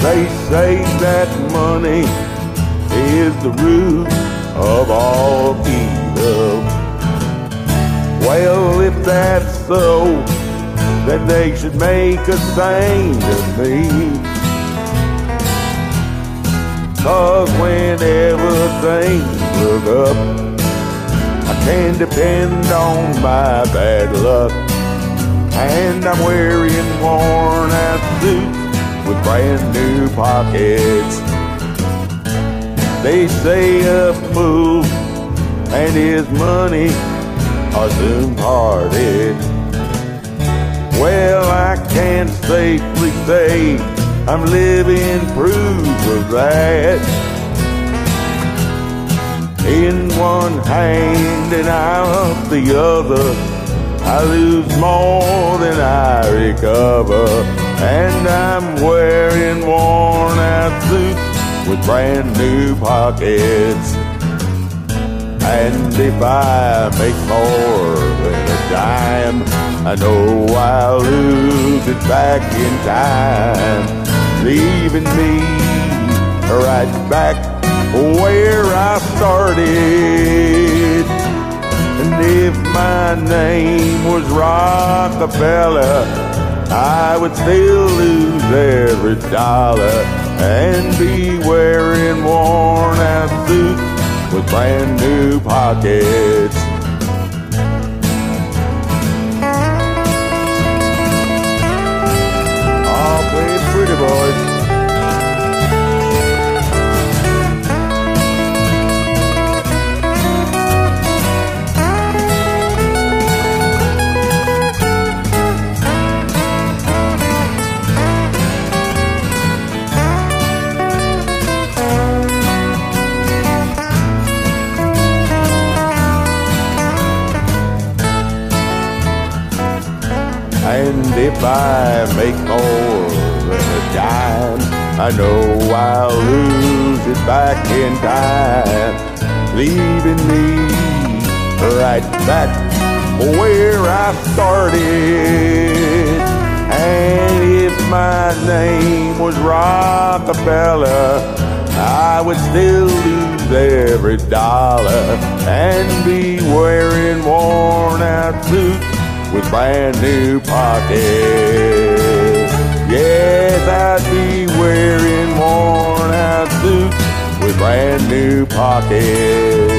They say that money is the root of all evil. Well, if that's so, then they should make a saint of me. Cause whenever things look up, can depend on my bad luck. And I'm wearing worn out suits with brand new pockets. They say a fool and his money are soon parted. Well, I can safely say I'm living proof of that. In one hand and out the other, I lose more than I recover. And I'm wearing worn out suits with brand new pockets. And if I make more than a dime, I know I'll lose it back in time, leaving me right back where I started. And if my name was Rockefeller, I would still lose every dollar and be wearing worn out suits with brand new pockets. And if I make more than a dime, I know I'll lose it back in time, leaving me right back where I started. And if my name was Rockefeller, I would still lose every dollar and be suits with brand new pockets. Yes, I'd be wearing worn out suits with brand new pockets.